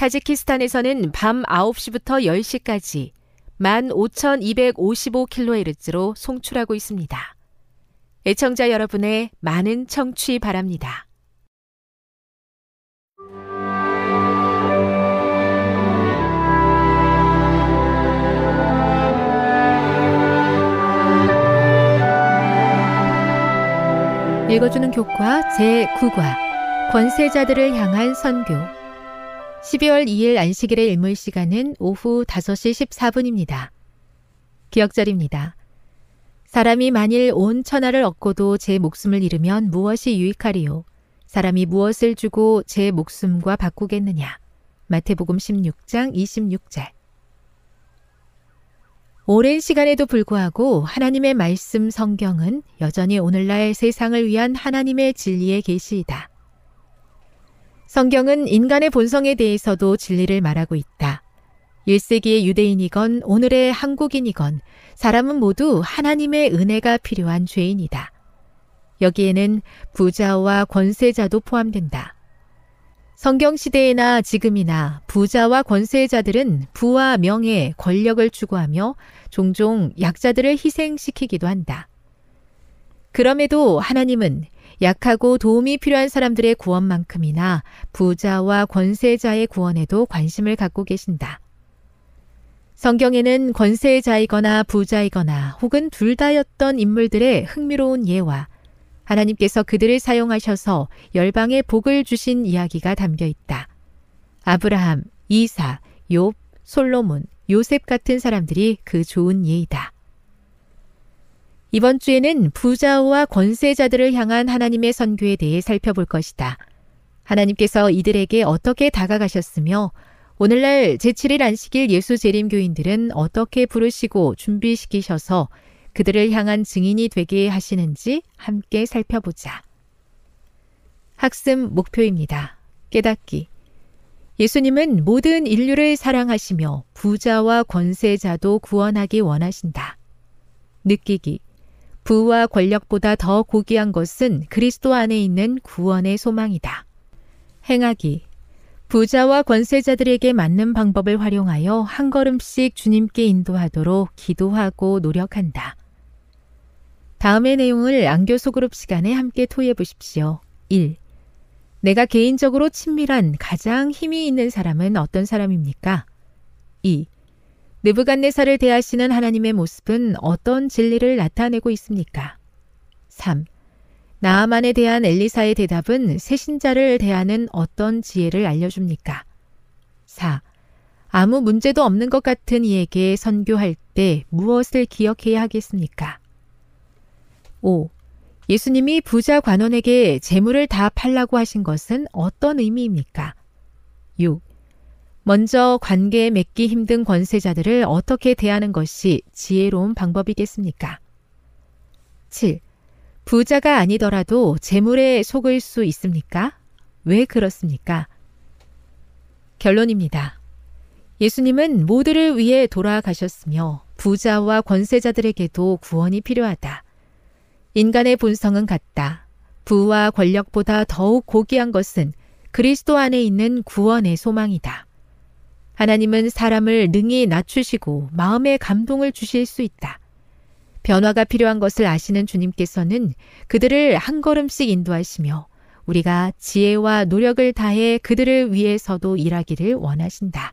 타지키스탄에서는 밤 9시부터 10시까지 15,255kHz로 송출하고 있습니다. 애청자 여러분의 많은 청취 바랍니다. 읽어주는 교과 제9과 권세자들을 향한 선교 12월 2일 안식일의 일몰 시간은 오후 5시 14분입니다. 기억절입니다. 사람이 만일 온 천하를 얻고도 제 목숨을 잃으면 무엇이 유익하리요? 사람이 무엇을 주고 제 목숨과 바꾸겠느냐? 마태복음 16장 26절. 오랜 시간에도 불구하고 하나님의 말씀 성경은 여전히 오늘날 세상을 위한 하나님의 진리의 계시이다. 성경은 인간의 본성에 대해서도 진리를 말하고 있다. 1세기의 유대인이건 오늘의 한국인이건 사람은 모두 하나님의 은혜가 필요한 죄인이다. 여기에는 부자와 권세자도 포함된다. 성경 시대에나 지금이나 부자와 권세자들은 부와 명예, 권력을 추구하며 종종 약자들을 희생시키기도 한다. 그럼에도 하나님은 약하고 도움이 필요한 사람들의 구원만큼이나 부자와 권세자의 구원에도 관심을 갖고 계신다. 성경에는 권세자이거나 부자이거나 혹은 둘 다였던 인물들의 흥미로운 예와 하나님께서 그들을 사용하셔서 열방에 복을 주신 이야기가 담겨 있다. 아브라함, 이사, 욥, 솔로몬, 요셉 같은 사람들이 그 좋은 예이다. 이번 주에는 부자와 권세자들을 향한 하나님의 선교에 대해 살펴볼 것이다. 하나님께서 이들에게 어떻게 다가가셨으며 오늘날 제7일 안식일 예수 재림교인들은 어떻게 부르시고 준비시키셔서 그들을 향한 증인이 되게 하시는지 함께 살펴보자. 학습 목표입니다. 깨닫기. 예수님은 모든 인류를 사랑하시며 부자와 권세자도 구원하기 원하신다. 느끼기. 부와 권력보다 더 고귀한 것은 그리스도 안에 있는 구원의 소망이다. 행하기. 부자와 권세자들에게 맞는 방법을 활용하여 한 걸음씩 주님께 인도하도록 기도하고 노력한다. 다음의 내용을 안교 소 그룹 시간에 함께 토의해 보십시오. 1. 내가 개인적으로 친밀한 가장 힘이 있는 사람은 어떤 사람입니까? 2. 느부갓네살을 대하시는 하나님의 모습은 어떤 진리를 나타내고 있습니까? 3. 나아만에 대한 엘리사의 대답은 새신자를 대하는 어떤 지혜를 알려줍니까? 4. 아무 문제도 없는 것 같은 이에게 선교할 때 무엇을 기억해야 하겠습니까? 5. 예수님이 부자 관원에게 재물을 다 팔라고 하신 것은 어떤 의미입니까? 6. 먼저 관계 맺기 힘든 권세자들을 어떻게 대하는 것이 지혜로운 방법이겠습니까? 7. 부자가 아니더라도 재물에 속을 수 있습니까? 왜 그렇습니까? 결론입니다. 예수님은 모두를 위해 돌아가셨으며 부자와 권세자들에게도 구원이 필요하다. 인간의 본성은 같다. 부와 권력보다 더욱 고귀한 것은 그리스도 안에 있는 구원의 소망이다. 하나님은 사람을 능히 낮추시고 마음의 감동을 주실 수 있다. 변화가 필요한 것을 아시는 주님께서는 그들을 한 걸음씩 인도하시며 우리가 지혜와 노력을 다해 그들을 위해서도 일하기를 원하신다.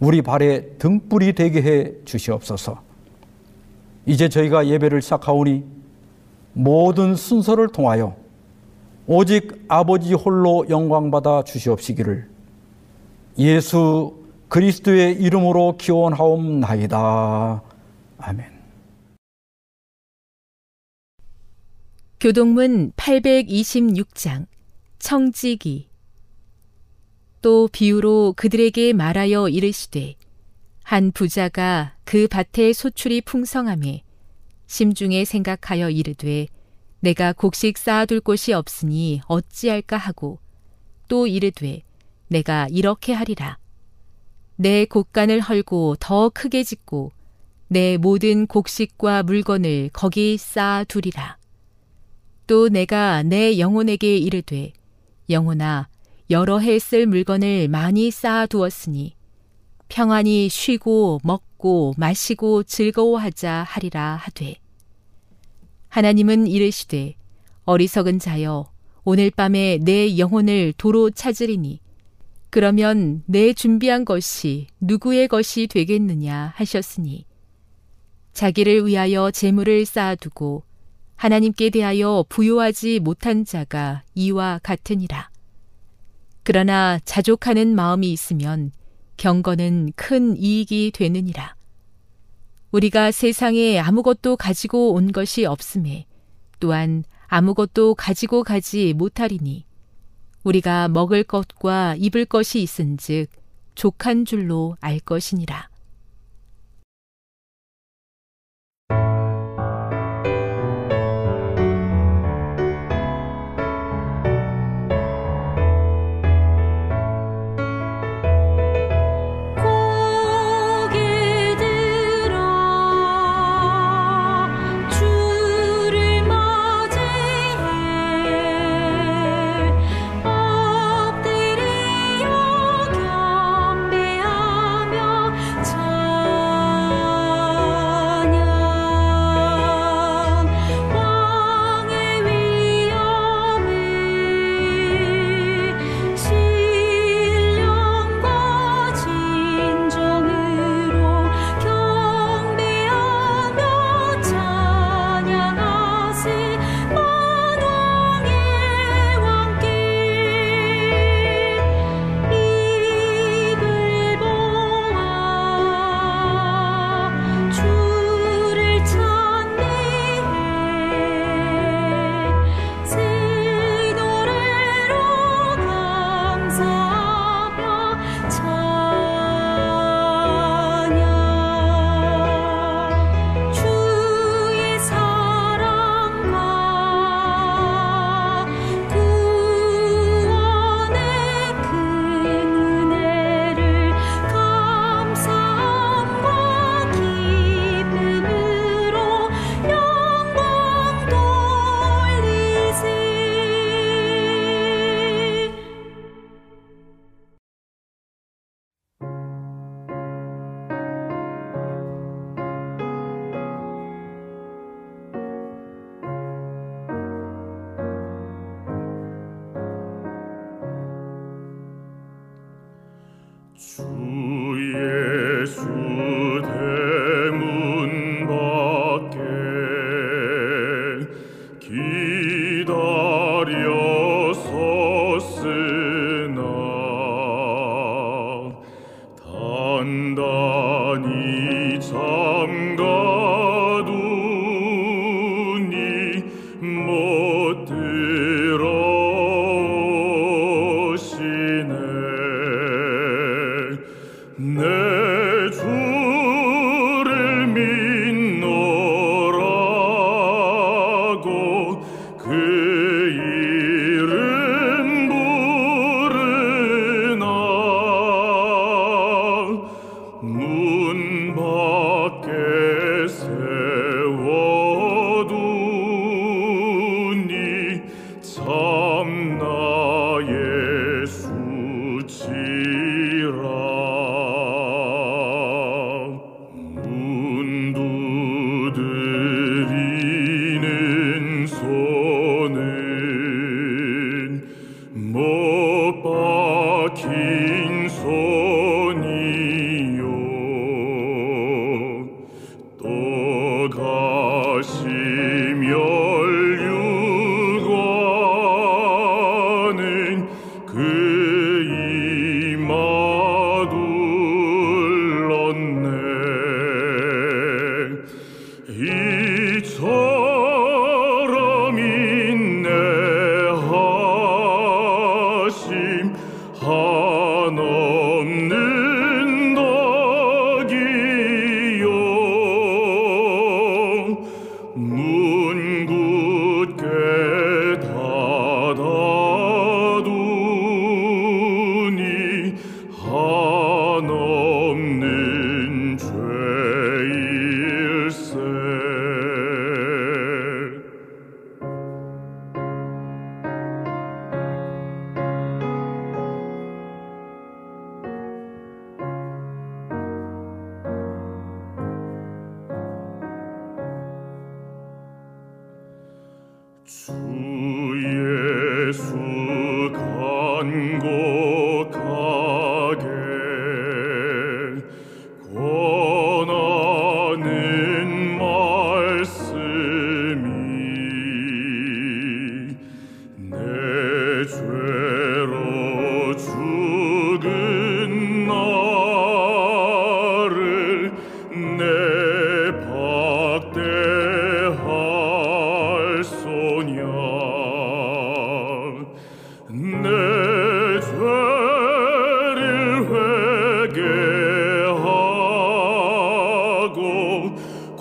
우리 발에 등불이 되게 해 주시옵소서. 이제 저희가 예배를 시작하오니 모든 순서를 통하여 오직 아버지 홀로 영광받아 주시옵시기를 예수 그리스도의 이름으로 기원하옵나이다. 아멘. 교동문 826장 청지기 또 비유로 그들에게 말하여 이르시되 한 부자가 그 밭의 소출이 풍성함에 심중에 생각하여 이르되 내가 곡식 쌓아둘 곳이 없으니 어찌할까 하고 또 이르되 내가 이렇게 하리라. 내 곡간을 헐고 더 크게 짓고 내 모든 곡식과 물건을 거기 쌓아두리라. 또 내가 내 영혼에게 이르되 영혼아 여러 해 쓸 물건을 많이 쌓아두었으니 평안히 쉬고 먹고 마시고 즐거워하자 하리라 하되 하나님은 이르시되 어리석은 자여 오늘 밤에 내 영혼을 도로 찾으리니 그러면 내 준비한 것이 누구의 것이 되겠느냐 하셨으니 자기를 위하여 재물을 쌓아두고 하나님께 대하여 부요하지 못한 자가 이와 같으니라. 그러나 자족하는 마음이 있으면 경건은 큰 이익이 되느니라. 우리가 세상에 아무것도 가지고 온 것이 없음에 또한 아무것도 가지고 가지 못하리니 우리가 먹을 것과 입을 것이 있은즉 족한 줄로 알 것이니라.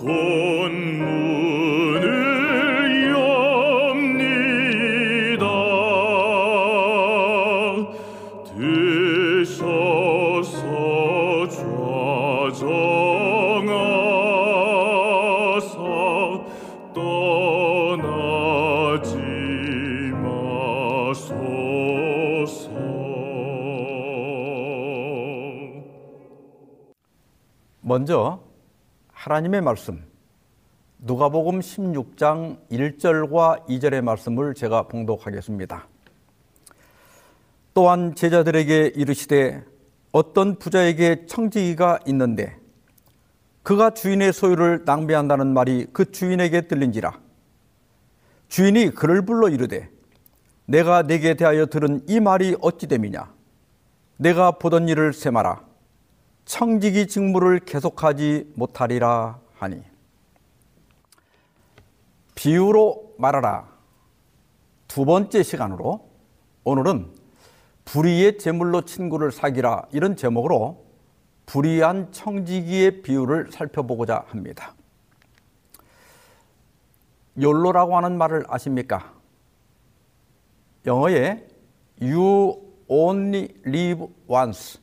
곧 문을 엽니다. 먼저 하나님의 말씀. 누가복음 16장 1절과 2절의 말씀을 제가 봉독하겠습니다. 또한 제자들에게 이르시되 어떤 부자에게 청지기가 있는데 그가 주인의 소유를 낭비한다는 말이 그 주인에게 들린지라. 주인이 그를 불러 이르되 내가 네게 대하여 들은 이 말이 어찌 됨이냐? 내가 보던 일을 세마라 청지기 직무를 계속하지 못하리라 하니 비유로 말하라 두 번째 시간으로 오늘은 불의의 제물로 친구를 사귀라 이런 제목으로 불의한 청지기의 비유를 살펴보고자 합니다. 욜로라고 하는 말을 아십니까? 영어에 you only live once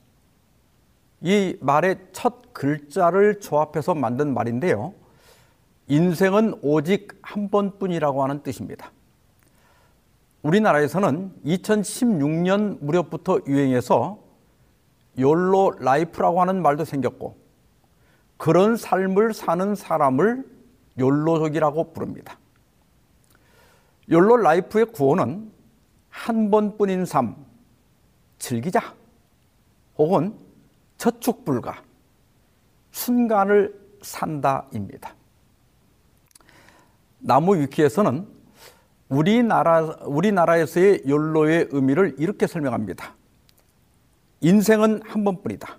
이 말의 첫 글자를 조합해서 만든 말인데요. 인생은 오직 한 번뿐이라고 하는 뜻입니다. 우리나라에서는 2016년 무렵부터 유행해서 욜로 라이프라고 하는 말도 생겼고 그런 삶을 사는 사람을 욜로족이라고 부릅니다. 욜로 라이프의 구호는 한 번뿐인 삶, 즐기자. 혹은 저축 불가, 순간을 산다입니다. 나무 위키에서는 우리나라, 우리나라에서의 욜로의 의미를 이렇게 설명합니다. 인생은 한 번뿐이다.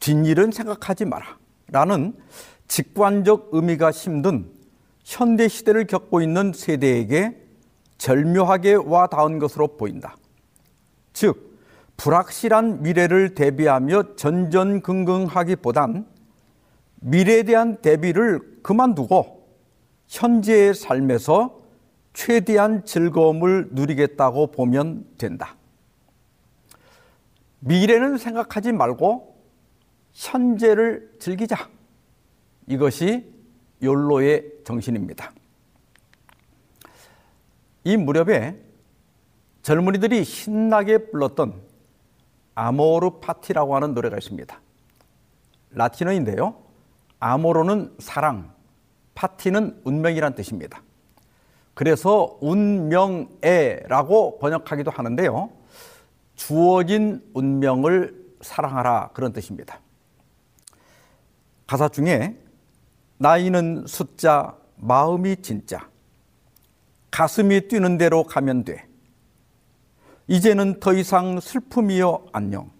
뒷일은 생각하지 마라. 라는 직관적 의미가 힘든 현대 시대를 겪고 있는 세대에게 절묘하게 와 닿은 것으로 보인다. 즉, 불확실한 미래를 대비하며 전전긍긍하기보단 미래에 대한 대비를 그만두고 현재의 삶에서 최대한 즐거움을 누리겠다고 보면 된다. 미래는 생각하지 말고 현재를 즐기자. 이것이 욜로의 정신입니다. 이 무렵에 젊은이들이 신나게 불렀던 아모르 파티라고 하는 노래가 있습니다. 라틴어인데요. 아모로는 사랑, 파티는 운명이란 뜻입니다. 그래서 운명애라고 번역하기도 하는데요. 주어진 운명을 사랑하라 그런 뜻입니다. 가사 중에 나이는 숫자, 마음이 진짜. 가슴이 뛰는 대로 가면 돼. 이제는 더 이상 슬픔이여 안녕.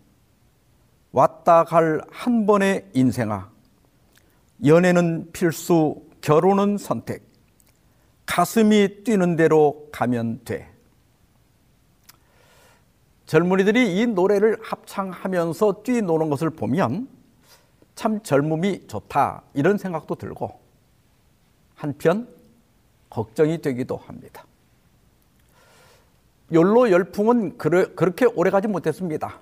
왔다 갈 한 번의 인생아. 연애는 필수, 결혼은 선택. 가슴이 뛰는 대로 가면 돼. 젊은이들이 이 노래를 합창하면서 뛰노는 것을 보면 참 젊음이 좋다 이런 생각도 들고 한편 걱정이 되기도 합니다. 욜로 열풍은 그렇게 오래가지 못했습니다.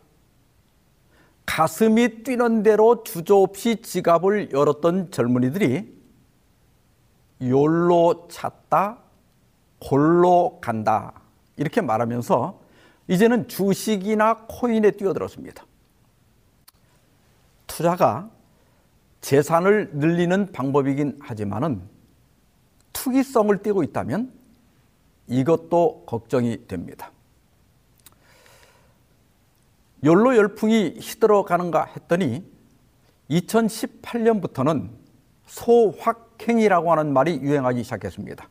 가슴이 뛰는 대로 주저없이 지갑을 열었던 젊은이들이 욜로 찾다, 골로 간다 이렇게 말하면서 이제는 주식이나 코인에 뛰어들었습니다. 투자가 재산을 늘리는 방법이긴 하지만은 투기성을 띠고 있다면 이것도 걱정이 됩니다. 욜로 열풍이 시들어 가는가 했더니 2018년부터는 소확행이라고 하는 말이 유행하기 시작했습니다.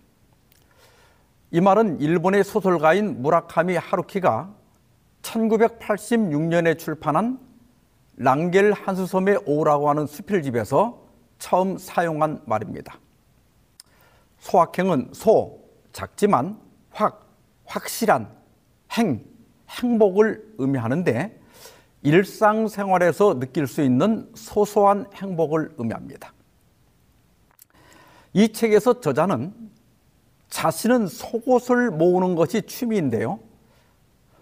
이 말은 일본의 소설가인 무라카미 하루키가 1986년에 출판한 랑겔 한수섬의 오라고 하는 수필집에서 처음 사용한 말입니다. 소확행은 소, 작지만 확, 확실한 행, 행복을 의미하는데 일상생활에서 느낄 수 있는 소소한 행복을 의미합니다. 이 책에서 저자는 자신은 속옷을 모으는 것이 취미인데요.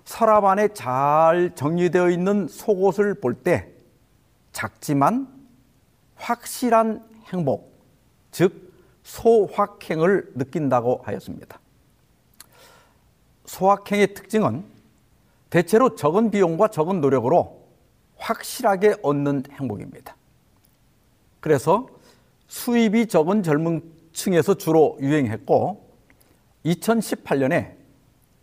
서랍 안에 잘 정리되어 있는 속옷을 볼 때 작지만 확실한 행복, 즉 소확행을 느낀다고 하였습니다. 소확행의 특징은 대체로 적은 비용과 적은 노력으로 확실하게 얻는 행복입니다. 그래서 수입이 적은 젊은 층에서 주로 유행했고 2018년에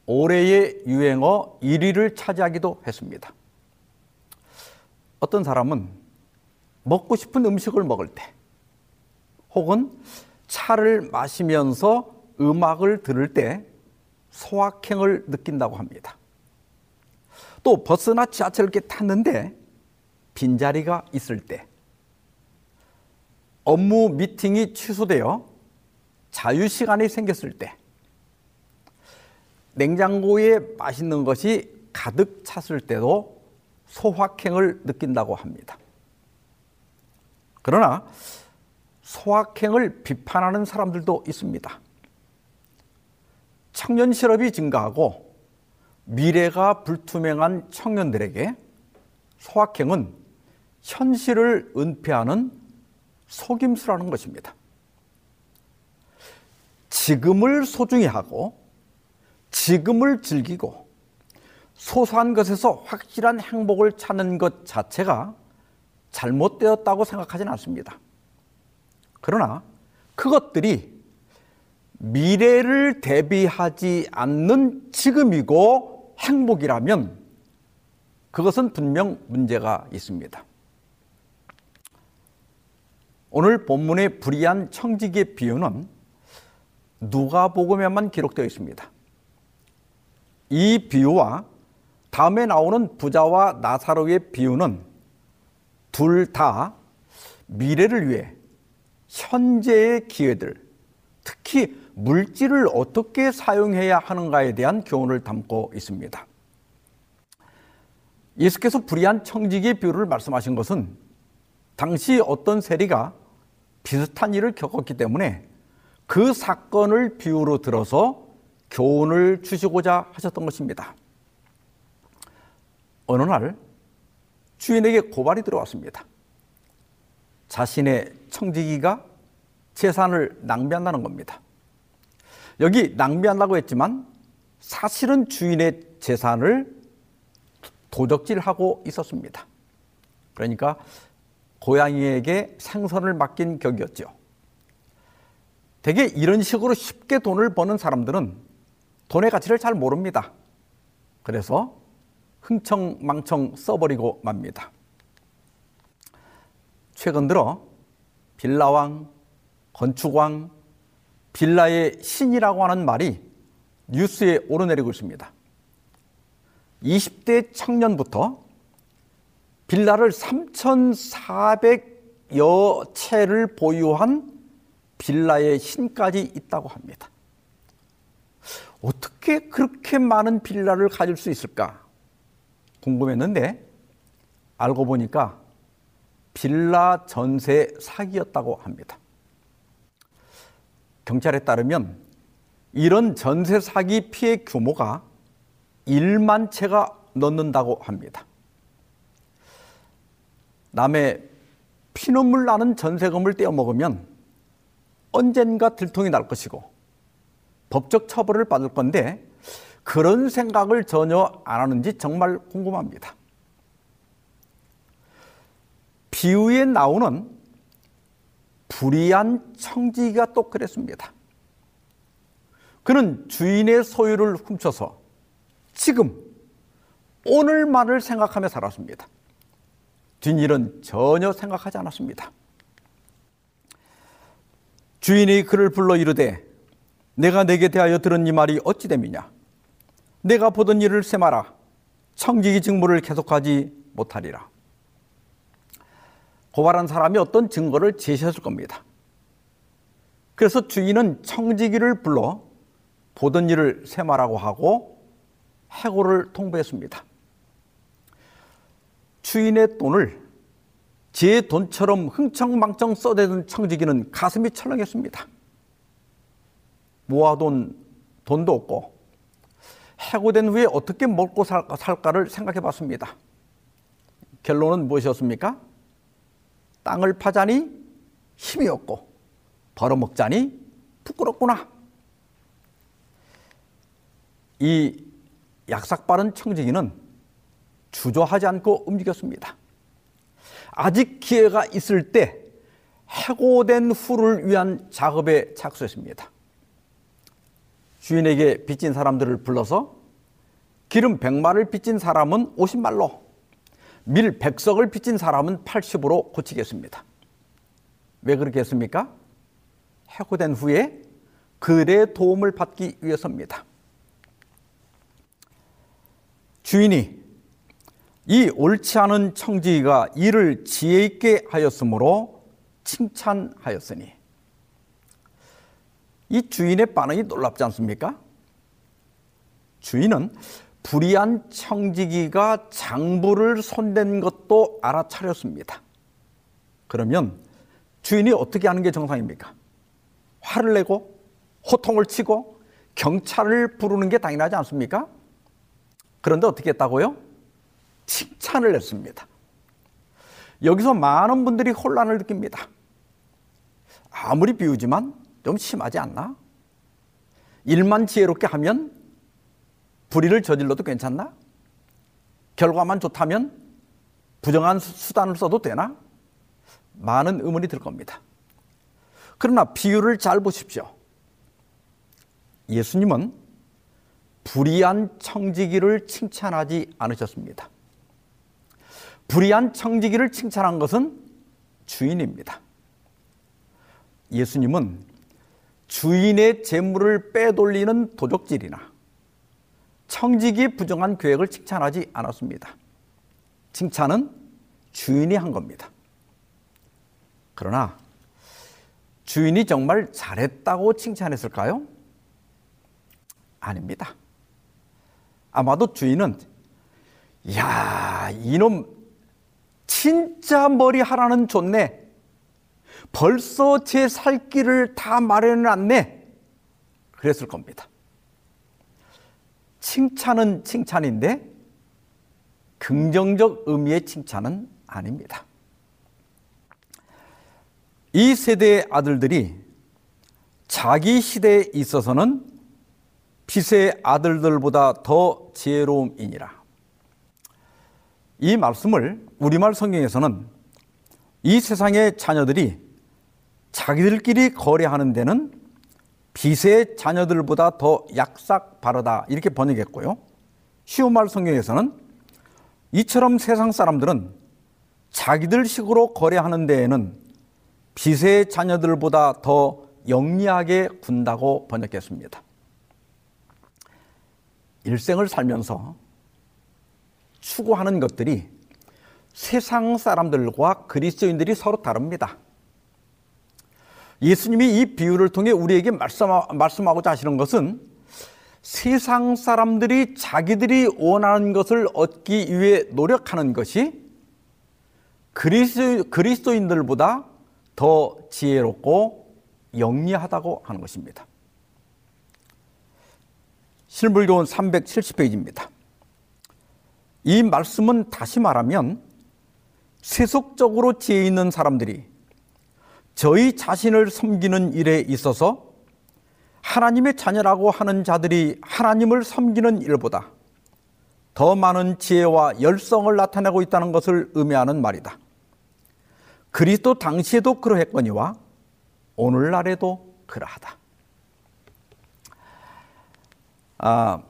올해의 유행어 1위를 차지하기도 했습니다. 어떤 사람은 먹고 싶은 음식을 먹을 때 혹은 차를 마시면서 음악을 들을 때 소확행을 느낀다고 합니다. 또 버스나 지하철을 이렇게 탔는데 빈자리가 있을 때 업무 미팅이 취소되어 자유시간이 생겼을 때 냉장고에 맛있는 것이 가득 찼을 때도 소확행을 느낀다고 합니다. 그러나 소확행을 비판하는 사람들도 있습니다. 청년 실업이 증가하고 미래가 불투명한 청년들에게 소확행은 현실을 은폐하는 속임수라는 것입니다. 지금을 소중히 하고 지금을 즐기고 소소한 것에서 확실한 행복을 찾는 것 자체가 잘못되었다고 생각하지는 않습니다. 그러나 그것들이 미래를 대비하지 않는 지금이고 행복이라면 그것은 분명 문제가 있습니다. 오늘 본문의 불의한 청지기의 비유는 누가복음에만 기록되어 있습니다. 이 비유와 다음에 나오는 부자와 나사로의 비유는 둘 다 미래를 위해 현재의 기회들, 특히 물질을 어떻게 사용해야 하는가에 대한 교훈을 담고 있습니다. 예수께서 불의한 청지기의 비유를 말씀하신 것은 당시 어떤 세리가 비슷한 일을 겪었기 때문에 그 사건을 비유로 들어서 교훈을 주시고자 하셨던 것입니다. 어느 날 주인에게 고발이 들어왔습니다. 자신의 청지기가 재산을 낭비한다는 겁니다. 여기 낭비한다고 했지만 사실은 주인의 재산을 도적질하고 있었습니다. 그러니까 고양이에게 생선을 맡긴 격이었죠. 대개 이런 식으로 쉽게 돈을 버는 사람들은 돈의 가치를 잘 모릅니다. 그래서 흥청망청 써버리고 맙니다. 최근 들어 빌라왕, 건축왕, 빌라의 신이라고 하는 말이 뉴스에 오르내리고 있습니다. 20대 청년부터 빌라를 3,400여 채를 보유한 빌라의 신까지 있다고 합니다. 어떻게 그렇게 많은 빌라를 가질 수 있을까 궁금했는데 알고 보니까 빌라 전세 사기였다고 합니다. 경찰에 따르면 이런 전세 사기 피해 규모가 1만 채가 넘는다고 합니다. 남의 피눈물 나는 전세금을 떼어먹으면 언젠가 들통이 날 것이고 법적 처벌을 받을 건데 그런 생각을 전혀 안 하는지 정말 궁금합니다. 비유에 나오는 불의한 청지기가 또 그랬습니다. 그는 주인의 소유를 훔쳐서 지금 오늘만을 생각하며 살았습니다. 뒷일은 전혀 생각하지 않았습니다. 주인이 그를 불러 이르되 내가 내게 대하여 들은 이 말이 어찌 됨이냐 내가 보던 일을 세마라 청지기 직무를 계속하지 못하리라 고발한 사람이 어떤 증거를 제시했을 겁니다. 그래서 주인은 청지기를 불러 보던 일을 세마라고 하고 해고를 통보했습니다. 주인의 돈을 제 돈처럼 흥청망청 써대던 청지기는 가슴이 철렁했습니다. 모아둔 돈도 없고 해고된 후에 어떻게 먹고 살까를 생각해 봤습니다. 결론은 무엇이었습니까? 땅을 파자니 힘이 없고 벌어먹자니 부끄럽구나. 이 약삭빠른 청지기는 주저하지 않고 움직였습니다. 아직 기회가 있을 때 해고된 후를 위한 작업에 착수했습니다. 주인에게 빚진 사람들을 불러서 기름 100마를 빚진 사람은 50말로, 밀 100석을 빚진 사람은 80으로 고치겠습니다. 왜 그렇게 했습니까? 해고된 후에 그의 도움을 받기 위해서입니다. 주인이 이 옳지 않은 청지기가 이를 지혜 있게 하였으므로 칭찬하였으니 이 주인의 반응이 놀랍지 않습니까? 주인은 불의한 청지기가 장부를 손댄 것도 알아차렸습니다. 그러면 주인이 어떻게 하는 게 정상입니까? 화를 내고 호통을 치고 경찰을 부르는 게 당연하지 않습니까? 그런데 어떻게 했다고요? 칭찬을 했습니다. 여기서 많은 분들이 혼란을 느낍니다. 아무리 비우지만 좀 심하지 않나? 일만 지혜롭게 하면 불의를 저질러도 괜찮나? 결과만 좋다면 부정한 수단을 써도 되나? 많은 의문이 들 겁니다. 그러나 비유를 잘 보십시오. 예수님은 불의한 청지기를 칭찬하지 않으셨습니다. 불의한 청지기를 칭찬한 것은 주인입니다. 예수님은 주인의 재물을 빼돌리는 도적질이나 청지기에 부정한 계획을 칭찬하지 않았습니다. 칭찬은 주인이 한 겁니다. 그러나 주인이 정말 잘했다고 칭찬했을까요? 아닙니다. 아마도 주인은 야 이놈 진짜 머리 하나는 좋네. 벌써 제 살 길을 다 마련해놨네. 그랬을 겁니다. 칭찬은 칭찬인데 긍정적 의미의 칭찬은 아닙니다. 이 세대의 아들들이 자기 시대에 있어서는 빛의 아들들보다 더 지혜로움이니라. 이 말씀을 우리말 성경에서는 이 세상의 자녀들이 자기들끼리 거래하는 데는 빛의 자녀들보다 더 약삭 바르다 이렇게 번역했고요. 쉬운 말 성경에서는 이처럼 세상 사람들은 자기들 식으로 거래하는 데에는 빛의 자녀들보다 더 영리하게 군다고 번역했습니다. 일생을 살면서 추구하는 것들이 세상 사람들과 그리스도인들이 서로 다릅니다. 예수님이 이 비유를 통해 우리에게 말씀하고자 하시는 것은 세상 사람들이 자기들이 원하는 것을 얻기 위해 노력하는 것이 그리스도, 인들보다 더 지혜롭고 영리하다고 하는 것입니다. 실물교원 370페이지입니다. 이 말씀은 다시 말하면 세속적으로 지혜 있는 사람들이 저희 자신을 섬기는 일에 있어서 하나님의 자녀라고 하는 자들이 하나님을 섬기는 일보다 더 많은 지혜와 열성을 나타내고 있다는 것을 의미하는 말이다. 그리스도 당시에도 그러했거니와 오늘날에도 그러하다. 아,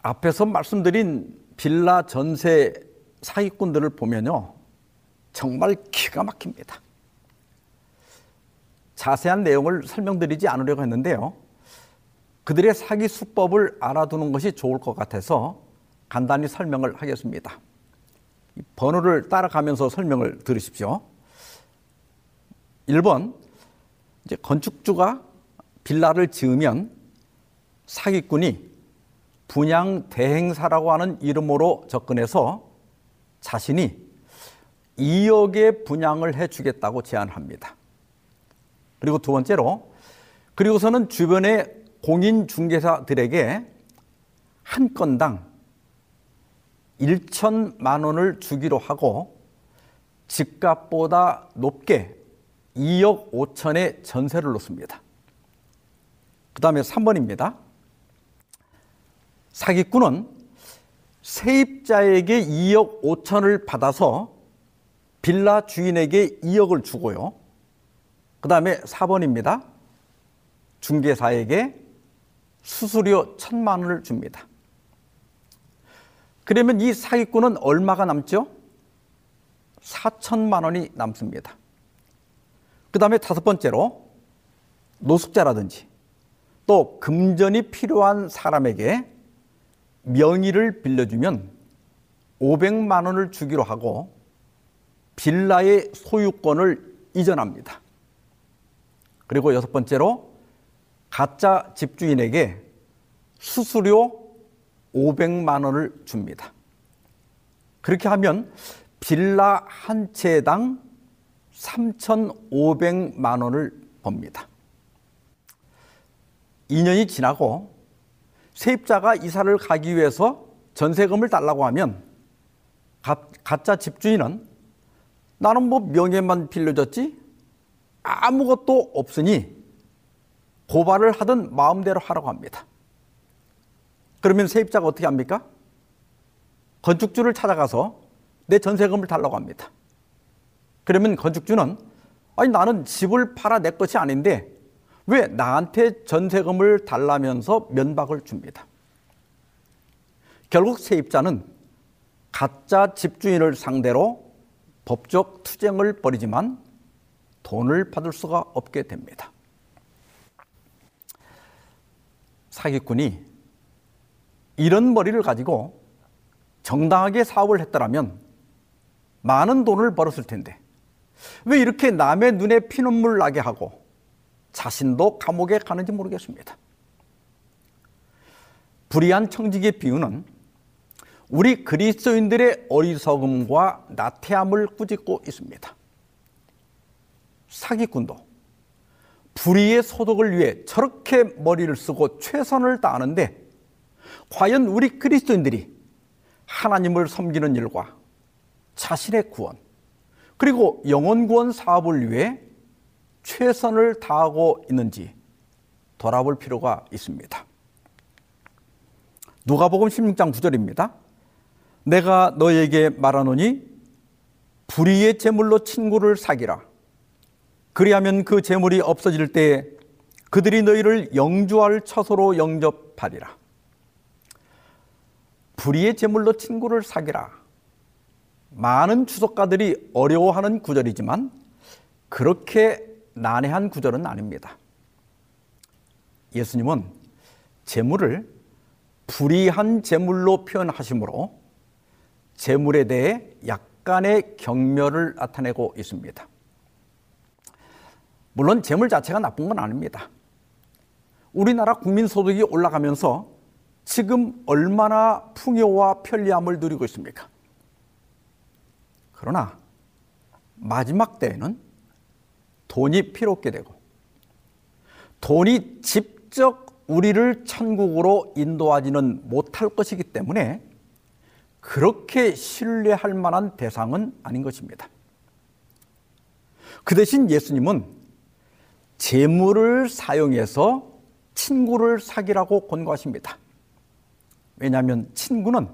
앞에서 말씀드린 빌라 전세 사기꾼들을 보면요. 정말 기가 막힙니다. 자세한 내용을 설명드리지 않으려고 했는데요. 그들의 사기 수법을 알아두는 것이 좋을 것 같아서 간단히 설명을 하겠습니다. 번호를 따라가면서 설명을 들으십시오. 1번, 이제 건축주가 빌라를 지으면 사기꾼이 분양 대행사라고 하는 이름으로 접근해서 자신이 2억의 분양을 해 주겠다고 제안합니다. 그리고 두 번째로 그리고서는 주변의 공인 중개사들에게 한 건당 1천만 원을 주기로 하고 집값보다 높게 2억 5천의 전세를 놓습니다. 그 다음에 3번입니다. 사기꾼은 세입자에게 2억 5천을 받아서 빌라 주인에게 2억을 주고요. 그 다음에 4번입니다. 중개사에게 수수료 천만 원을 줍니다. 그러면 이 사기꾼은 얼마가 남죠? 4천만 원이 남습니다. 그 다음에 다섯 번째로 노숙자라든지 또 금전이 필요한 사람에게 명의를 빌려주면 500만 원을 주기로 하고 빌라의 소유권을 이전합니다. 그리고 여섯 번째로 가짜 집주인에게 수수료 500만 원을 줍니다. 그렇게 하면 빌라 한 채당 3,500만 원을 법니다. 2년이 지나고 세입자가 이사를 가기 위해서 전세금을 달라고 하면 가, 짜 집주인은 나는 뭐 명예만 빌려줬지 아무것도 없으니 고발을 하든 마음대로 하라고 합니다. 그러면 세입자가 어떻게 합니까? 건축주를 찾아가서 내 전세금을 달라고 합니다. 그러면 건축주는 아니 나는 집을 팔아 내 것이 아닌데 왜 나한테 전세금을 달라면서 면박을 줍니다. 결국 세입자는 가짜 집주인을 상대로 법적 투쟁을 벌이지만 돈을 받을 수가 없게 됩니다. 사기꾼이 이런 머리를 가지고 정당하게 사업을 했더라면 많은 돈을 벌었을 텐데 왜 이렇게 남의 눈에 피눈물 나게 하고 자신도 감옥에 가는지 모르겠습니다. 불의한 청직의 비유는 우리 그리스도인들의 어리석음과 나태함을 꾸짖고 있습니다. 사기꾼도 불의의 소득을 위해 저렇게 머리를 쓰고 최선을 다하는데 과연 우리 그리스도인들이 하나님을 섬기는 일과 자신의 구원 그리고 영혼 구원 사업을 위해 최선을 다하고 있는지 돌아볼 필요가 있습니다. 누가복음 16장 9절입니다. 내가 너에게 말하노니 불의의 제물로 친구를 사기라. 그리하면 그 제물이 없어질 때 그들이 너희를 영주할 처소로 영접하리라. 불의의 제물로 친구를 사기라. 많은 추석가들이 어려워하는 구절이지만 그렇게 난해한 구절은 아닙니다. 예수님은 제물을 불의한 제물로 표현하시므로 제물에 대해 약간의 경멸을 나타내고 있습니다. 물론 재물 자체가 나쁜 건 아닙니다. 우리나라 국민 소득이 올라가면서 지금 얼마나 풍요와 편리함을 누리고 있습니까? 그러나 마지막 때에는 돈이 필요 없게 되고 돈이 직접 우리를 천국으로 인도하지는 못할 것이기 때문에 그렇게 신뢰할 만한 대상은 아닌 것입니다. 그 대신 예수님은 재물을 사용해서 친구를 사귀라고 권고하십니다. 왜냐하면 친구는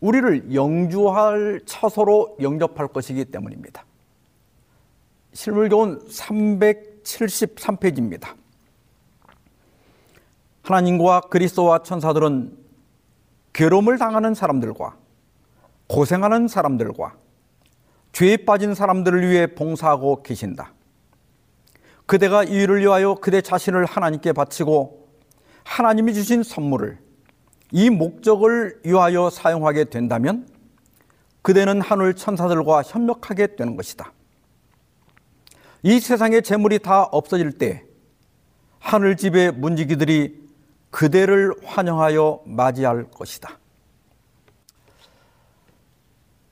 우리를 영주할 처소로 영접할 것이기 때문입니다. 실물교훈 373페이지입니다. 하나님과 그리스도와 천사들은 괴로움을 당하는 사람들과 고생하는 사람들과 죄에 빠진 사람들을 위해 봉사하고 계신다. 그대가 이 일을 위하여 그대 자신을 하나님께 바치고 하나님이 주신 선물을 이 목적을 위하여 사용하게 된다면 그대는 하늘 천사들과 협력하게 되는 것이다. 이 세상의 재물이 다 없어질 때 하늘 집의 문지기들이 그대를 환영하여 맞이할 것이다.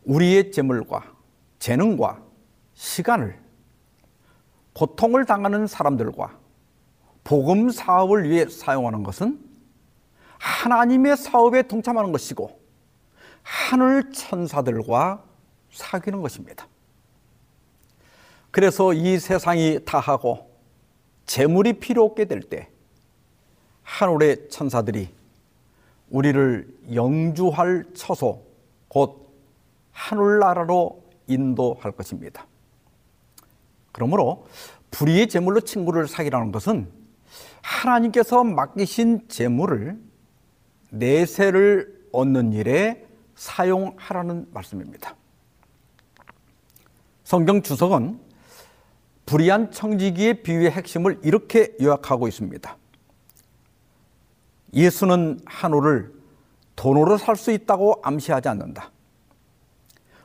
우리의 재물과 재능과 시간을 고통을 당하는 사람들과 복음 사업을 위해 사용하는 것은 하나님의 사업에 동참하는 것이고 하늘 천사들과 사귀는 것입니다. 그래서 이 세상이 다하고 재물이 필요 없게 될 때 하늘의 천사들이 우리를 영주할 처소 곧 하늘나라로 인도할 것입니다. 그러므로 불의의 재물로 친구를 사귀라는 것은 하나님께서 맡기신 재물을 내세를 얻는 일에 사용하라는 말씀입니다. 성경 주석은 불의한 청지기의 비유의 핵심을 이렇게 요약하고 있습니다. 예수는 한우를 돈으로 살 수 있다고 암시하지 않는다.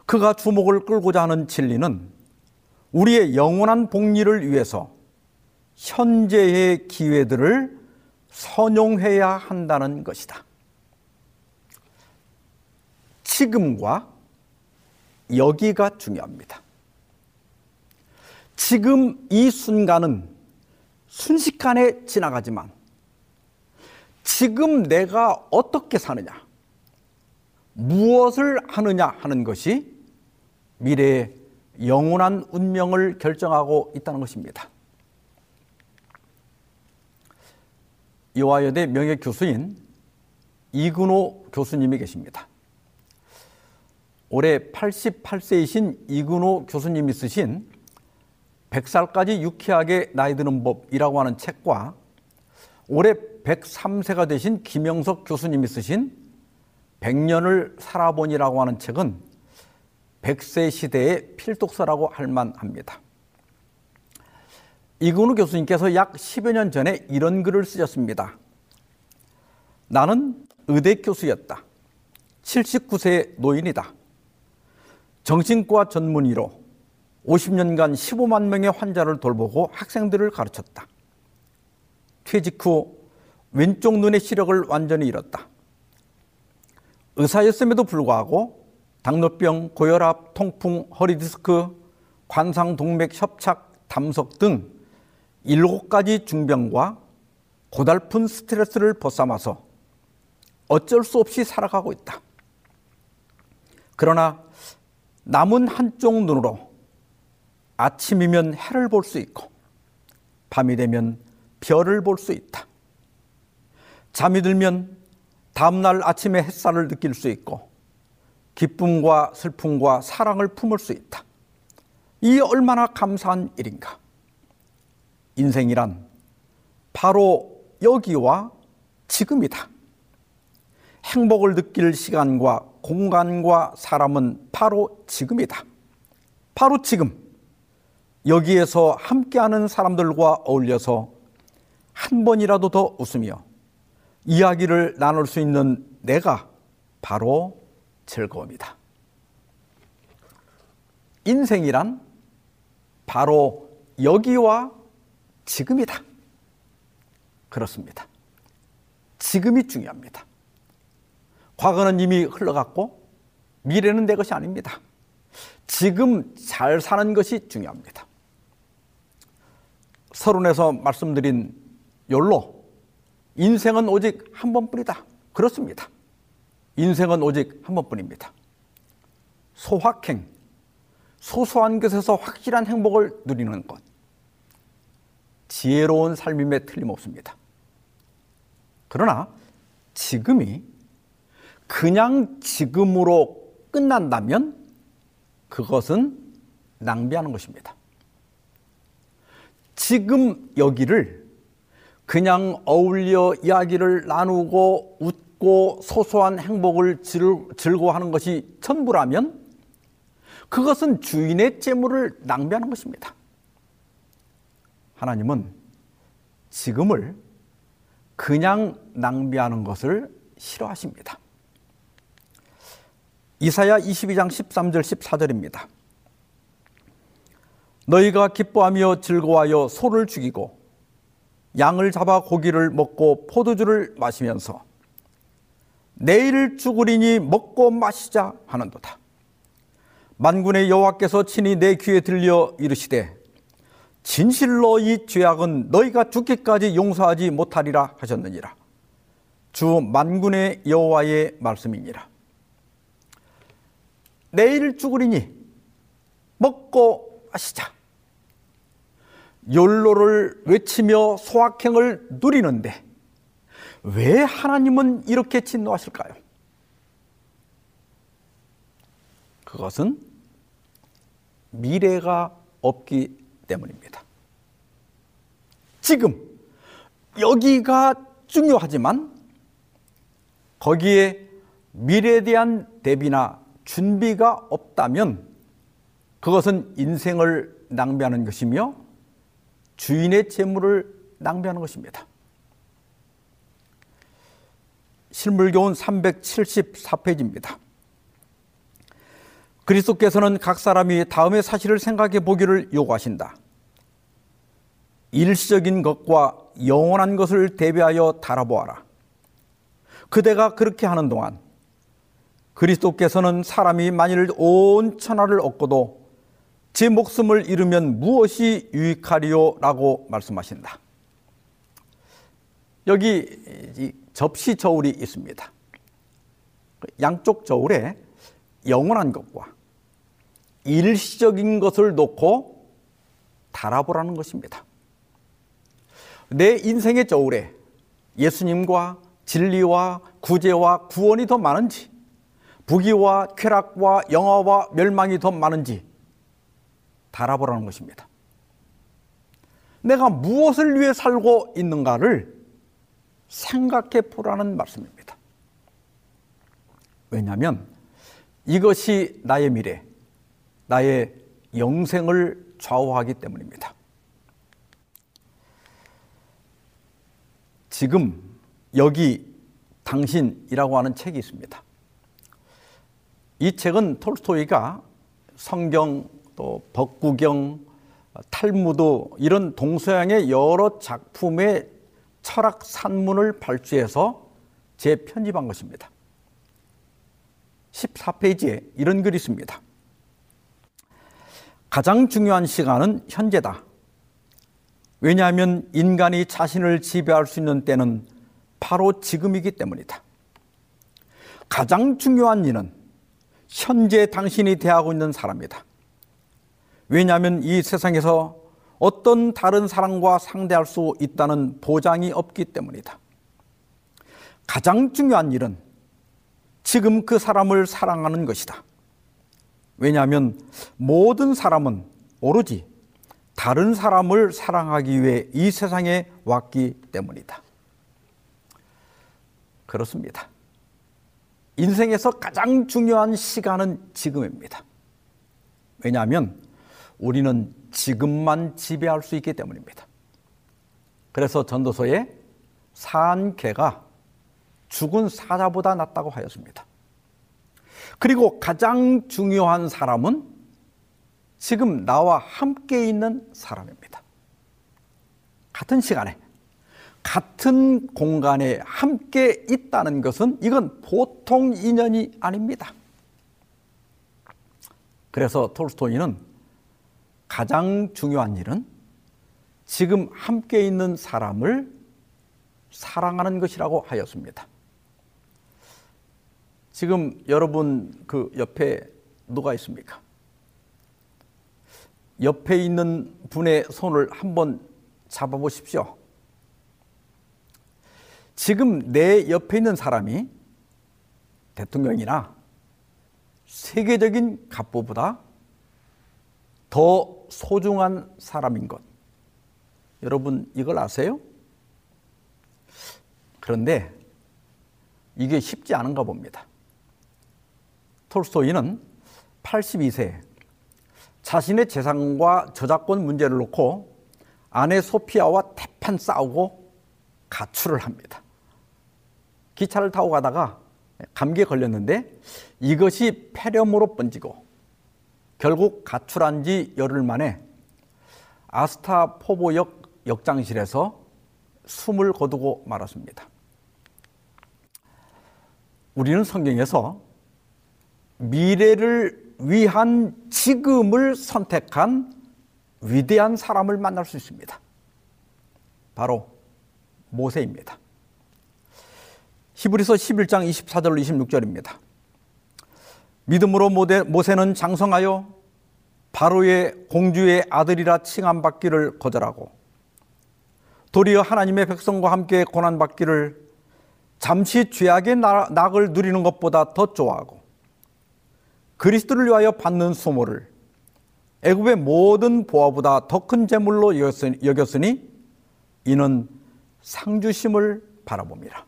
그가 주목을 끌고자 하는 진리는 우리의 영원한 복리를 위해서 현재의 기회들을 선용해야 한다는 것이다. 지금과 여기가 중요합니다. 지금 이 순간은 순식간에 지나가지만 지금 내가 어떻게 사느냐, 무엇을 하느냐 하는 것이 미래의 영원한 운명을 결정하고 있다는 것입니다. 이화여대 명예 교수인 이근호 교수님이 계십니다. 올해 88세이신 이근호 교수님이 쓰신 100살까지 유쾌하게 나이 드는 법이라고 하는 책과 올해 103세가 되신 김영석 교수님이 쓰신 100년을 살아보니라고 하는 책은 100세 시대의 필독서라고 할 만합니다. 이근우 교수님께서 약 10여 년 전에 이런 글을 쓰셨습니다. 나는 의대 교수였다. 79세 노인이다. 정신과 전문의로 50년간 15만 명의 환자를 돌보고 학생들을 가르쳤다. 퇴직 후 왼쪽 눈의 시력을 완전히 잃었다. 의사였음에도 불구하고 당뇨병, 고혈압, 통풍, 허리디스크, 관상동맥 협착, 담석 등 일곱 가지 중병과 고달픈 스트레스를 벗삼아서 어쩔 수 없이 살아가고 있다. 그러나 남은 한쪽 눈으로 아침이면 해를 볼 수 있고 밤이 되면 별을 볼 수 있다. 잠이 들면 다음날 아침에 햇살을 느낄 수 있고 기쁨과 슬픔과 사랑을 품을 수 있다. 이 얼마나 감사한 일인가. 인생이란 바로 여기와 지금이다. 행복을 느낄 시간과 공간과 사람은 바로 지금이다. 바로 지금. 여기에서 함께하는 사람들과 어울려서 한 번이라도 더 웃으며 이야기를 나눌 수 있는 내가 바로 즐거움이다. 인생이란 바로 여기와 지금이다. 그렇습니다. 지금이 중요합니다. 과거는 이미 흘러갔고 미래는 내 것이 아닙니다. 지금 잘 사는 것이 중요합니다. 서론에서 말씀드린 욜로 인생은 오직 한 번뿐이다. 그렇습니다. 인생은 오직 한 번뿐입니다. 소확행, 소소한 것에서 확실한 행복을 누리는 것. 지혜로운 삶임에 틀림없습니다. 그러나 지금이 그냥 지금으로 끝난다면 그것은 낭비하는 것입니다. 지금 여기를 그냥 어울려 이야기를 나누고 웃 고 소소한 행복을 즐거워하는 것이 전부라면 그것은 주인의 재물을 낭비하는 것입니다. 하나님은 지금을 그냥 낭비하는 것을 싫어하십니다. 이사야 22장 13절 14절입니다. 너희가 기뻐하며 즐거워하여 소를 죽이고 양을 잡아 고기를 먹고 포도주를 마시면서 내일 죽으리니 먹고 마시자 하는도다. 만군의 여호와께서 친히 내 귀에 들려 이르시되 진실로 이 죄악은 너희가 죽기까지 용서하지 못하리라 하셨느니라. 주 만군의 여호와의 말씀이니라. 내일 죽으리니 먹고 마시자. 욜로를 외치며 소확행을 누리는데 왜 하나님은 이렇게 진노하실까요? 그것은 미래가 없기 때문입니다. 지금 여기가 중요하지만 거기에 미래에 대한 대비나 준비가 없다면 그것은 인생을 낭비하는 것이며 주인의 재물을 낭비하는 것입니다. 실물교훈 374페이지입니다. 그리스도께서는 각 사람이 다음의 사실을 생각해 보기를 요구하신다. 일시적인 것과 영원한 것을 대비하여 달아보아라. 그대가 그렇게 하는 동안 그리스도께서는 사람이 만일 온 천하를 얻고도 제 목숨을 잃으면 무엇이 유익하리요? 라고 말씀하신다. 여기 접시 저울이 있습니다. 양쪽 저울에 영원한 것과 일시적인 것을 놓고 달아보라는 것입니다. 내 인생의 저울에 예수님과 진리와 구제와 구원이 더 많은지, 부귀와 쾌락과 영화와 멸망이 더 많은지 달아보라는 것입니다. 내가 무엇을 위해 살고 있는가를 생각해 보라는 말씀입니다. 왜냐하면 이것이 나의 미래, 나의 영생을 좌우하기 때문입니다. 지금 여기 당신이라고 하는 책이 있습니다. 이 책은 톨스토이가 성경 또 법구경 탈무드 이런 동서양의 여러 작품의 철학 산문을 발주해서 재편집한 것입니다. 14페이지에 이런 글이 있습니다. 가장 중요한 시간은 현재다. 왜냐하면 인간이 자신을 지배할 수 있는 때는 바로 지금이기 때문이다. 가장 중요한 일은 현재 당신이 대하고 있는 사람이다. 왜냐하면 이 세상에서 어떤 다른 사람과 상대할 수 있다는 보장이 없기 때문이다. 가장 중요한 일은 지금 그 사람을 사랑하는 것이다. 왜냐하면 모든 사람은 오로지 다른 사람을 사랑하기 위해 이 세상에 왔기 때문이다. 그렇습니다. 인생에서 가장 중요한 시간은 지금입니다. 왜냐하면 우리는 지금만 지배할 수 있기 때문입니다. 그래서 전도서에 산 개가 죽은 사자보다 낫다고 하였습니다. 그리고 가장 중요한 사람은 지금 나와 함께 있는 사람입니다. 같은 시간에, 같은 공간에 함께 있다는 것은 이건 보통 인연이 아닙니다. 그래서 톨스토이는 가장 중요한 일은 지금 함께 있는 사람을 사랑하는 것이라고 하였습니다. 지금 여러분 그 옆에 누가 있습니까? 옆에 있는 분의 손을 한번 잡아보십시오. 지금 내 옆에 있는 사람이 대통령이나 세계적인 갑부보다 더 소중한 사람인 것. 여러분 이걸 아세요? 그런데 이게 쉽지 않은가 봅니다. 톨스토이는 82세 자신의 재산과 저작권 문제를 놓고 아내 소피아와 태판 싸우고 가출을 합니다. 기차를 타고 가다가 감기에 걸렸는데 이것이 폐렴으로 번지고 결국 가출한 지 열흘 만에 아스타포보역 역장실에서 숨을 거두고 말았습니다. 우리는 성경에서 미래를 위한 지금을 선택한 위대한 사람을 만날 수 있습니다. 바로 모세입니다. 히브리서 11장 24절로 26절입니다. 믿음으로 모세는 장성하여 바로의 공주의 아들이라 칭함받기를 거절하고 도리어 하나님의 백성과 함께 고난받기를 잠시 죄악의 낙을 누리는 것보다 더 좋아하고 그리스도를 위하여 받는 수모를 애굽의 모든 보화보다 더 큰 재물로 여겼으니 이는 상주심을 바라봅니다.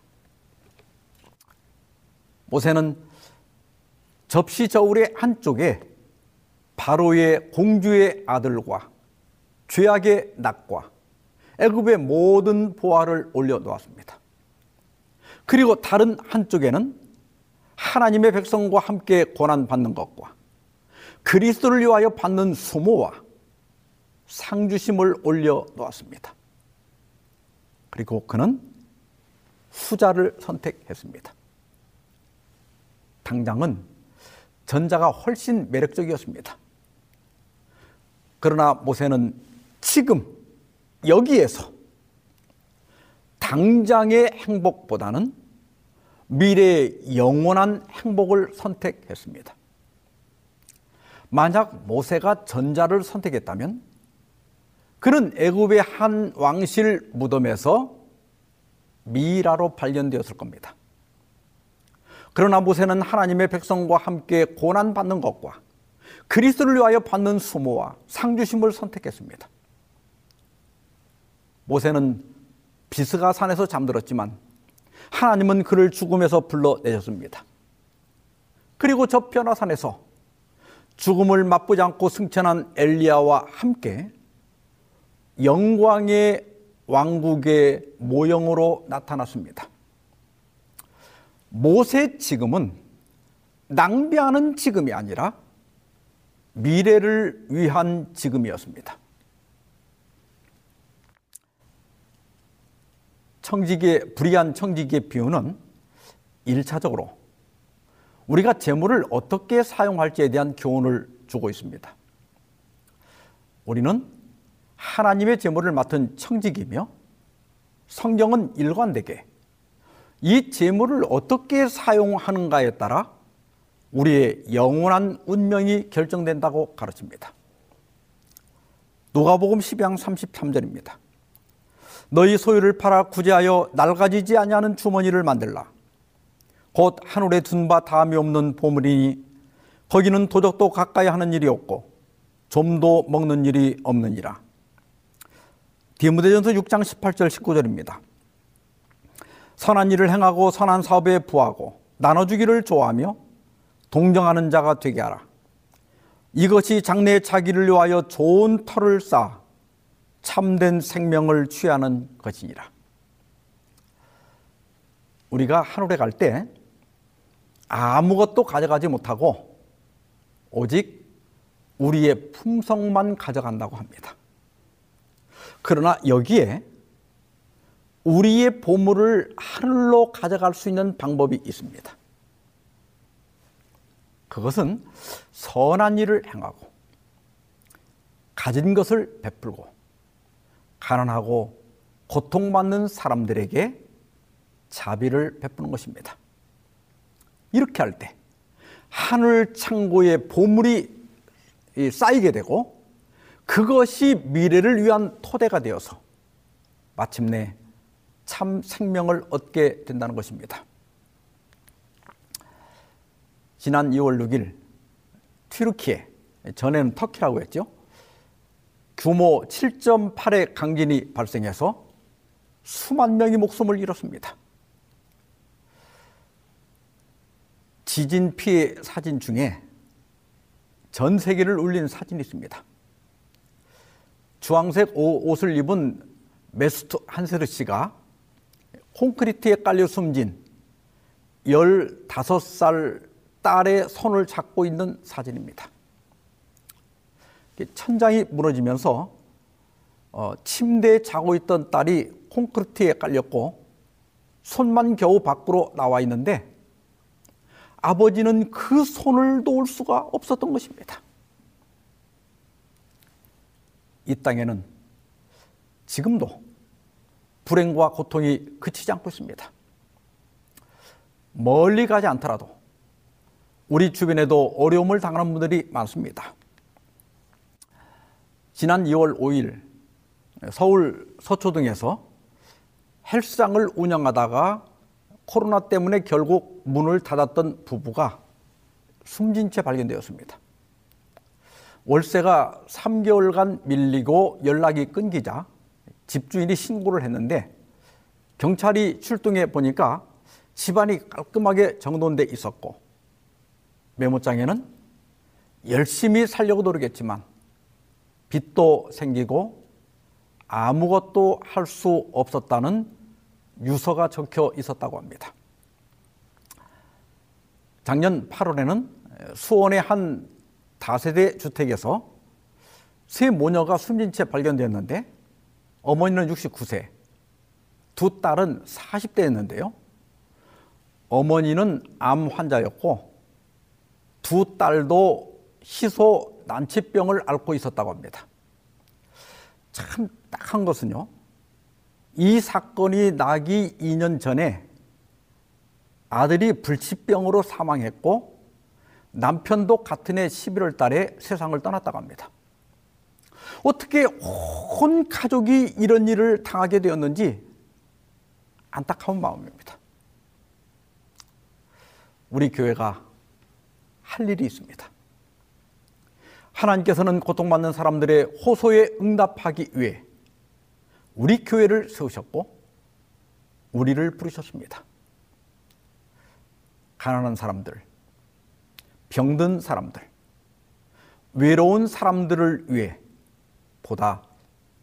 모세는 접시 저울의 한쪽에 바로의 공주의 아들과 죄악의 낙과 애굽의 모든 보화를 올려 놓았습니다. 그리고 다른 한쪽에는 하나님의 백성과 함께 고난 받는 것과 그리스도를 위하여 받는 수모와 상주심을 올려 놓았습니다. 그리고 그는 후자를 선택했습니다. 당장은 전자가 훨씬 매력적이었습니다. 그러나 모세는 지금 여기에서 당장의 행복보다는 미래의 영원한 행복을 선택했습니다. 만약 모세가 전자를 선택했다면 그는 애굽의 한 왕실 무덤에서 미라로 발견되었을 겁니다. 그러나 모세는 하나님의 백성과 함께 고난받는 것과 그리스도를 위하여 받는 수모와 상주심을 선택했습니다. 모세는 비스가 산에서 잠들었지만 하나님은 그를 죽음에서 불러내셨습니다. 그리고 저 변화산에서 죽음을 맛보지 않고 승천한 엘리야와 함께 영광의 왕국의 모형으로 나타났습니다. 모세 지금은 낭비하는 지금이 아니라 미래를 위한 지금이었습니다. 청지기의 불의한 청지기의 비유는 일차적으로 우리가 재물을 어떻게 사용할지에 대한 교훈을 주고 있습니다. 우리는 하나님의 재물을 맡은 청지기며 성경은 일관되게 이 재물을 어떻게 사용하는가에 따라 우리의 영원한 운명이 결정된다고 가르칩니다. 누가복음 12장 33절입니다. 너희 소유를 팔아 구제하여 낡아지지 아니하는 주머니를 만들라. 곧 하늘에 둔 바 다음이 없는 보물이니 거기는 도적도 가까이 하는 일이 없고 좀도 먹는 일이 없느니라. 디모데전서 6장 18절 19절입니다. 선한 일을 행하고 선한 사업에 부하고 나눠주기를 좋아하며 동정하는 자가 되게 하라. 이것이 장래의 자기를 위하여 좋은 터를 쌓아 참된 생명을 취하는 것이니라. 우리가 하늘에 갈 때 아무것도 가져가지 못하고 오직 우리의 품성만 가져간다고 합니다. 그러나 여기에 우리의 보물을 하늘로 가져갈 수 있는 방법이 있습니다. 그것은 선한 일을 행하고 가진 것을 베풀고 가난하고 고통받는 사람들에게 자비를 베푸는 것입니다. 이렇게 할 때 하늘 창고에 보물이 쌓이게 되고 그것이 미래를 위한 토대가 되어서 마침내 참 생명을 얻게 된다는 것입니다. 지난 2월 6일 튀르키에 전에는 터키라고 했죠. 규모 7.8의 강진이 발생해서 수만 명이 목숨을 잃었습니다. 지진 피해 사진 중에 전 세계를 울린 사진이 있습니다. 주황색 옷을 입은 메스트 한세르 씨가 콘크리트에 깔려 숨진 15살 딸의 손을 잡고 있는 사진입니다. 천장이 무너지면서 어, 침대에 자고 있던 딸이 콘크리트에 깔렸고 손만 겨우 밖으로 나와 있는데 아버지는 그 손을 놓을 수가 없었던 것입니다. 이 땅에는 지금도 불행과 고통이 그치지 않고 있습니다. 멀리 가지 않더라도 우리 주변에도 어려움을 당하는 분들이 많습니다. 지난 2월 5일 서울 서초동에서 헬스장을 운영하다가 코로나 때문에 결국 문을 닫았던 부부가 숨진 채 발견되었습니다. 월세가 3개월간 밀리고 연락이 끊기자 집주인이 신고를 했는데 경찰이 출동해 보니까 집안이 깔끔하게 정돈돼 있었고 메모장에는 열심히 살려고 노력했지만 빚도 생기고 아무것도 할 수 없었다는 유서가 적혀 있었다고 합니다. 작년 8월에는 수원의 한 다세대 주택에서 세 모녀가 숨진 채 발견되었는데 어머니는 69세, 두 딸은 40대였는데요. 어머니는 암 환자였고 두 딸도 희소 난치병을 앓고 있었다고 합니다. 참 딱한 것은요. 이 사건이 나기 2년 전에 아들이 불치병으로 사망했고 남편도 같은 해 11월 달에 세상을 떠났다고 합니다. 어떻게 온 가족이 이런 일을 당하게 되었는지 안타까운 마음입니다. 우리 교회가 할 일이 있습니다. 하나님께서는 고통받는 사람들의 호소에 응답하기 위해 우리 교회를 세우셨고 우리를 부르셨습니다. 가난한 사람들, 병든 사람들, 외로운 사람들을 위해 보다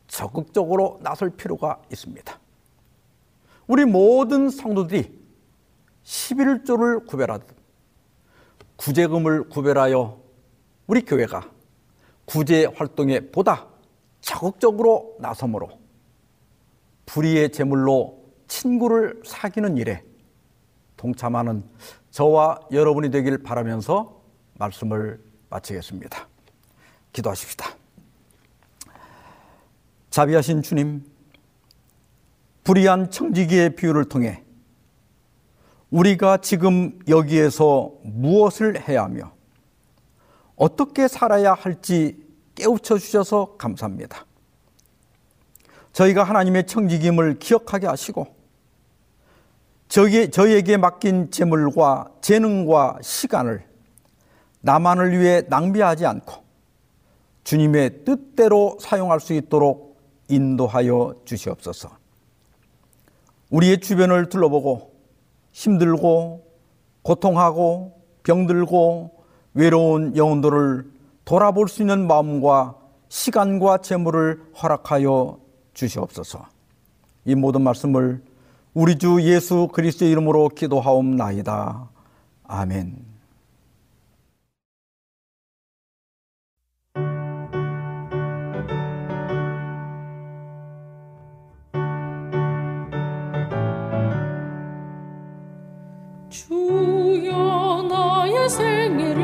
적극적으로 나설 필요가 있습니다. 우리 모든 성도들이 11조를 구별하듯 구제금을 구별하여 우리 교회가 구제 활동에 보다 적극적으로 나섬으로 불의의 제물로 친구를 사귀는 일에 동참하는 저와 여러분이 되길 바라면서 말씀을 마치겠습니다. 기도하십시다. 자비하신 주님, 불의한 청지기의 비유를 통해 우리가 지금 여기에서 무엇을 해야 하며 어떻게 살아야 할지 깨우쳐 주셔서 감사합니다. 저희가 하나님의 청지김을 기억하게 하시고 저희, 저희에게 맡긴 재물과 재능과 시간을 나만을 위해 낭비하지 않고 주님의 뜻대로 사용할 수 있도록 인도하여 주시옵소서. 우리의 주변을 둘러보고 힘들고 고통하고 병들고 외로운 영혼들을 돌아볼 수 있는 마음과 시간과 재물을 허락하여 주시옵소서. 이 모든 말씀을 우리 주 예수 그리스도의 이름으로 기도하옵나이다. 아멘. 나의